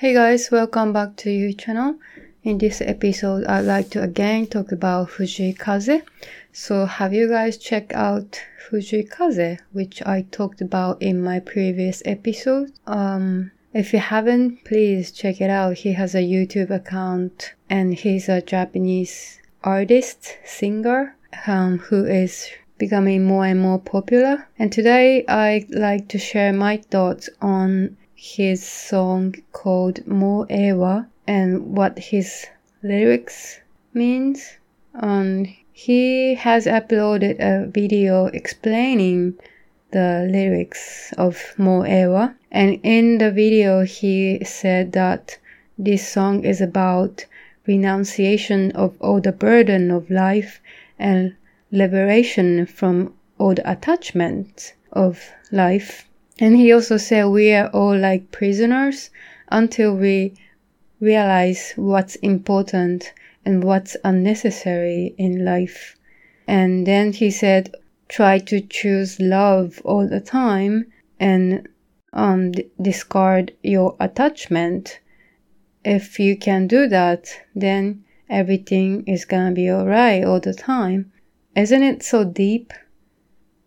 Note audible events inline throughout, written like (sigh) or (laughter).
Hey guys, welcome back to your channel. In this episode, I'd like to again talk about Fujii Kaze. So have you guys checked out Fujii Kaze, which I talked about in my previous episode? Um, if you haven't, please check it out. He has a YouTube account and he's a Japanese artist, singer, um, who is becoming more and more popular. And today I'd like to share my thoughts on his song called Mo-Eh-Wa and what his lyrics means. And he has uploaded a video explaining the lyrics of Mo-Eh-Wa. And in the video, he said that this song is about renunciation of all the burden of life and liberation from all the attachments of life. And he also said we are all like prisoners until we realize what's important and what's unnecessary in life. And then he said try to choose love all the time and um, d- discard your attachment. If you can do that, then everything is gonna be alright all the time. Isn't it so deep?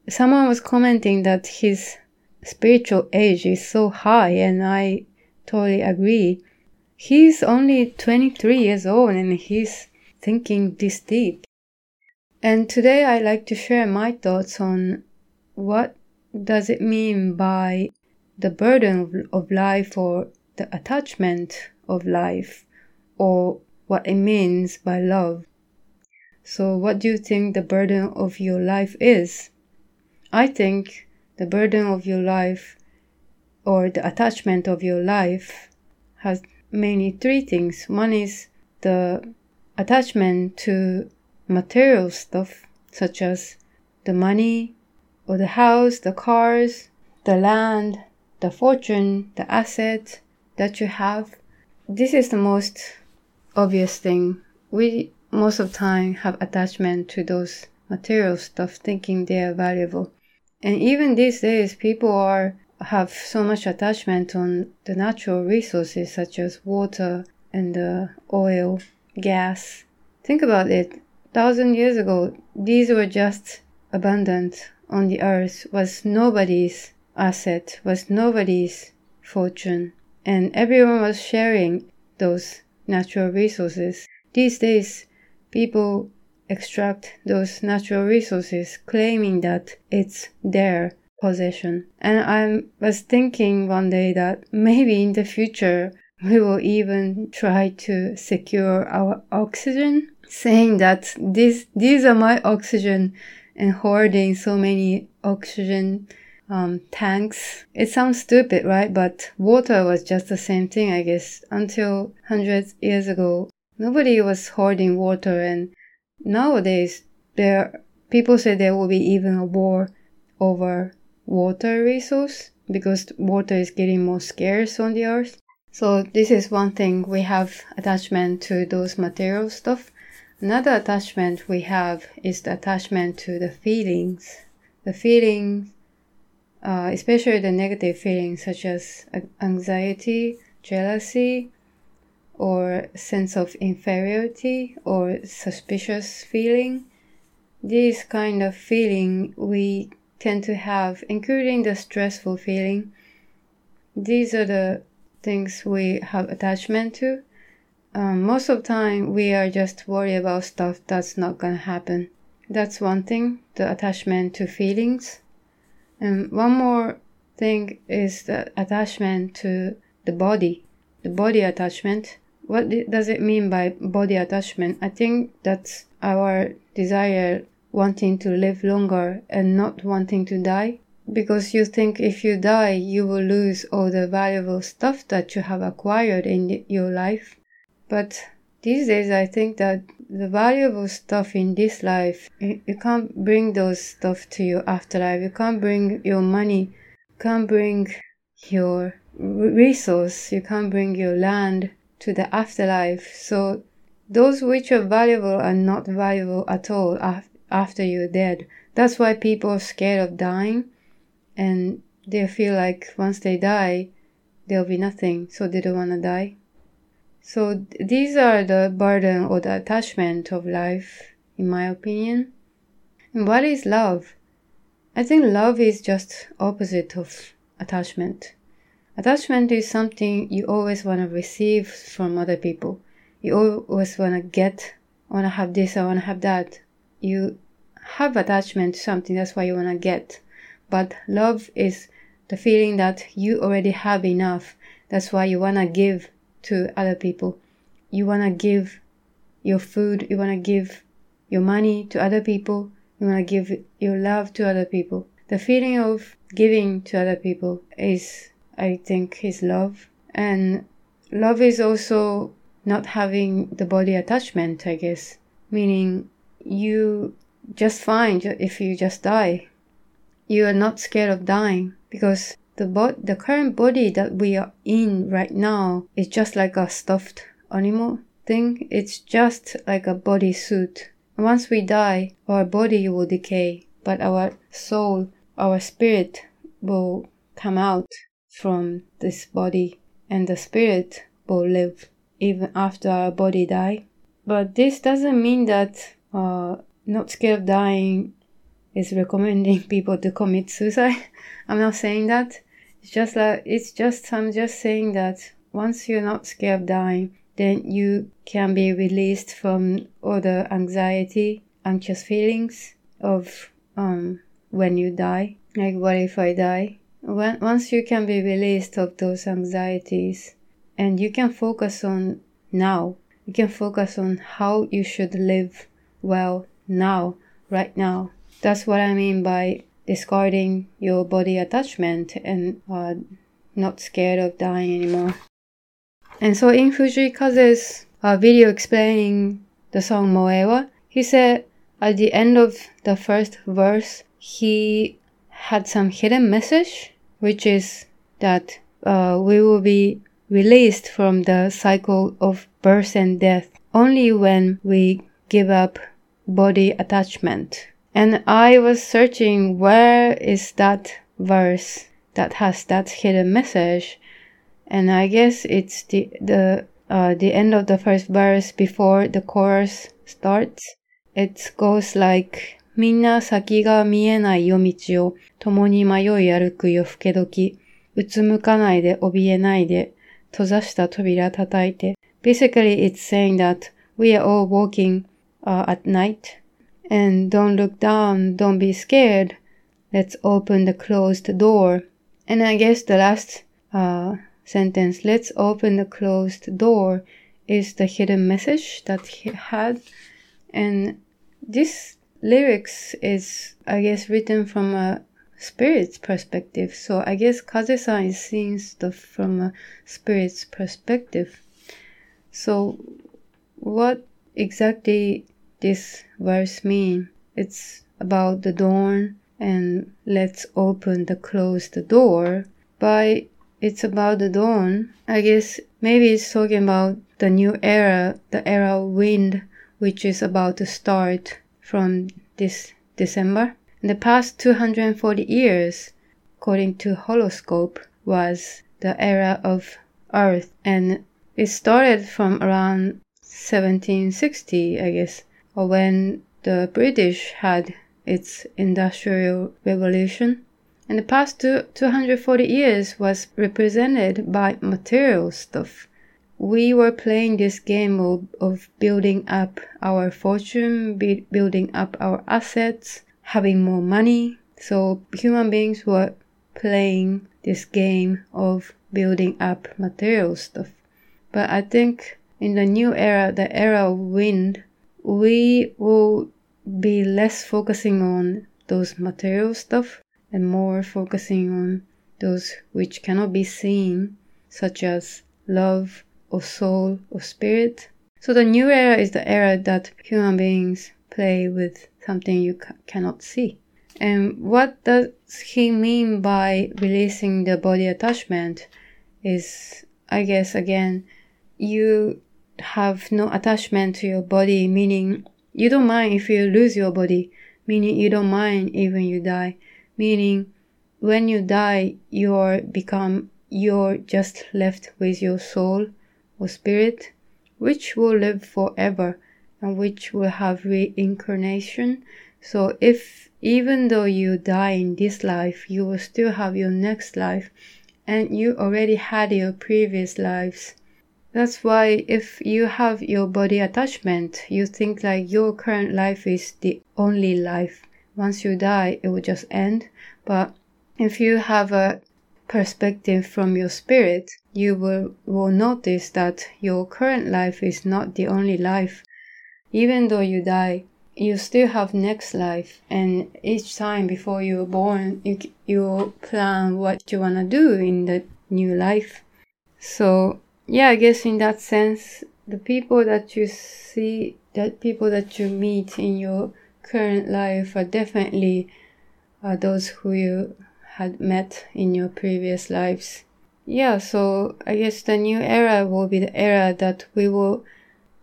Someone was commenting that his spiritual age is so high, and I totally agree. He's only 23 years old and he's thinking this deep. And today I like to share my thoughts on what does it mean by the burden of, of life or the attachment of life or what it means by love. So what do you think the burden of your life is? I think the burden of your life or the attachment of your life has mainly three things. One is the attachment to material stuff such as the money or the house, the cars, the land, the fortune, the asset that you have. This is the most obvious thing. We most of the time have attachment to those material stuff thinking they are valuable. And even these days people are have so much attachment on the natural resources such as water and uh, oil, gas. Think about it. Thousand years ago, these were just abundant on the earth, was nobody's asset, was nobody's fortune, and everyone was sharing those natural resources. These days, people extract those natural resources claiming that it's their possession. And I was thinking one day that maybe in the future we will even try to secure our oxygen, saying that this, these are my oxygen and hoarding so many oxygen um, tanks. It sounds stupid, right? But water was just the same thing, I guess, until hundreds years ago. Nobody was hoarding water, and nowadays there people say there will be even a war over water resource because water is getting more scarce on the earth. So this is one thing we have attachment to those material stuff. Another attachment we have is the attachment to the feelings. The feelings, uh, especially the negative feelings such as anxiety, jealousy, or sense of inferiority or suspicious feeling. This kind of feeling we tend to have, including the stressful feeling. These are the things we have attachment to. Um, most of the time, we are just worried about stuff that's not gonna happen. That's one thing, the attachment to feelings. And one more thing is the attachment to the body, the body attachment. What does it mean by body attachment? I think that's our desire wanting to live longer and not wanting to die. Because you think if you die you will lose all the valuable stuff that you have acquired in your life. But these days i think that the valuable stuff in this life you can't bring those stuff to your afterlife. You can't bring your money. You can't bring your resource. You can't bring your land to the afterlife so those which are valuable are not valuable at all after you're dead. That's why people are scared of dying and they feel like once they die, there'll be nothing, so they don't want to die. So these are the burden or the attachment of life, in my opinion. And what is love? I think love is just opposite of attachment. Attachment is something you always want to receive from other people. You always want to get, I want to have this, I want to have that. You have attachment to something, that's why you want to get. But love is the feeling that you already have enough. That's why you want to give to other people. You want to give your food, you want to give your money to other people, you want to give your love to other people. The feeling of giving to other people is, I think, is love. And love is also not having the body attachment, I guess. Meaning you just fine if you just die. You are not scared of dying because the bo- the current body that we are in right now is just like a stuffed animal thing. It's just like a body suit. Once we die, our body will decay, but our soul, our spirit will come out from this body and the spirit will live even after our body die. But this doesn't mean that uh, not scared of dying is recommending (laughs) people to commit suicide. (laughs) I'm not saying that. It's just that it's just I'm just saying that once you're not scared of dying, then you can be released from all the anxiety, anxious feelings of um, when you die. Like, what if I die? When, once you can be released of those anxieties and you can focus on now, you can focus on how you should live well now, right now. That's what I mean by discarding your body attachment and uh, not scared of dying anymore. And so in Fujii Kaze's uh, video explaining the song Mo-Eh-Wa, he said at the end of the first verse, he had some hidden message, which is that uh, we will be released from the cycle of birth and death only when we give up body attachment. And I was searching where is that verse that has that hidden message. And I guess it's the the uh, the end of the first verse before the chorus starts. It goes like みんな先が見えない夜道を共に迷い歩く夜更け時。うつむかないで怯えないで閉ざした扉叩いて。Basically it's saying that we are all walking uh, at night. And don't look down, don't be scared. Let's open the closed door. And I guess the last uh, sentence, let's open the closed door, is the hidden message that he had. And this lyrics is, I guess, written from a spirit's perspective. So I guess Kaze-san is seeing stuff from a spirit's perspective. So what exactly this verse mean? It's about the dawn and let's open the closed door. But it's about the dawn. I guess maybe it's talking about the new era, the era of wind, which is about to start from this December. The past 240 years, according to horoscope, was the era of Earth, and it started from around 1760, I guess when the British had its industrial revolution. And the past two, 240 years was represented by material stuff. We were playing this game of, of building up our fortune, be, building up our assets, having more money. So human beings were playing this game of building up material stuff. But I think in the new era, the era of wind, we will be less focusing on those material stuff and more focusing on those which cannot be seen, such as love or soul or spirit. So the new era is the era that human beings play with something you ca- cannot see. And what does he mean by releasing the body attachment is, I guess, again, you have no attachment to your body, meaning you don't mind if you lose your body, meaning you don't mind even you die, meaning when you die, you're become you're just left with your soul or spirit, which will live forever and which will have reincarnation. So if even though you die in this life, you will still have your next life and you already had your previous lives. That's why if you have your body attachment, you think like your current life is the only life. Once you die, it will just end. But if you have a perspective from your spirit, you will, will notice that your current life is not the only life. Even though you die, you still have next life and each time before you're born you, you plan what you want to do in the new life so yeah i guess in that sense the people that you see that people that you meet in your current life are definitely uh, those who you had met in your previous lives. Yeah so i guess the new era will be the era that we will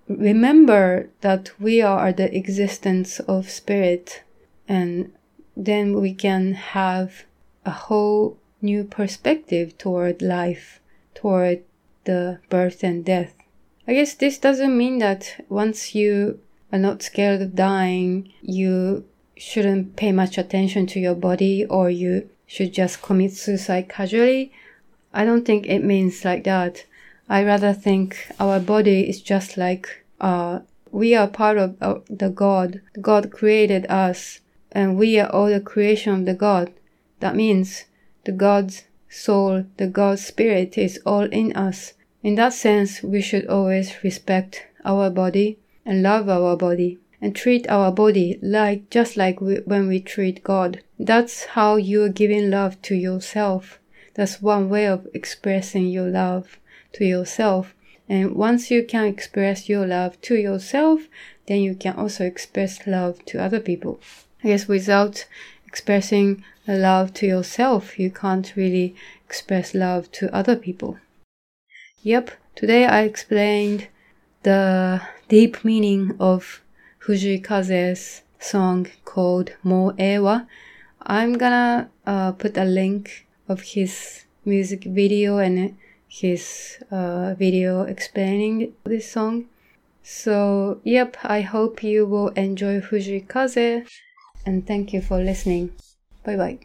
remember that we are the existence of spirit and then we can have a whole new perspective toward life toward the birth and death. I guess this doesn't mean that once you are not scared of dying you shouldn't pay much attention to your body or you should just commit suicide casually i don't think it means like that I rather think our body is just like uh, we are part of uh, the God. God created us, and we are all the creation of the God. That means the God's soul, the God's spirit is all in us. In that sense, we should always respect our body and love our body and treat our body like just like we, when we treat God. That's how you're giving love to yourself. That's one way of expressing your love to yourself. And once you can express your love to yourself, then you can also express love to other people. I guess without expressing love to yourself, you can't really express love to other people. Yep, today I explained the deep meaning of Fujii Kaze's song called Mo-Eh-Wa. I'm gonna uh, put a link of his music video and his uh, video explaining this song. So, yep, I hope you will enjoy Fujii Kaze and thank you for listening. Bye bye.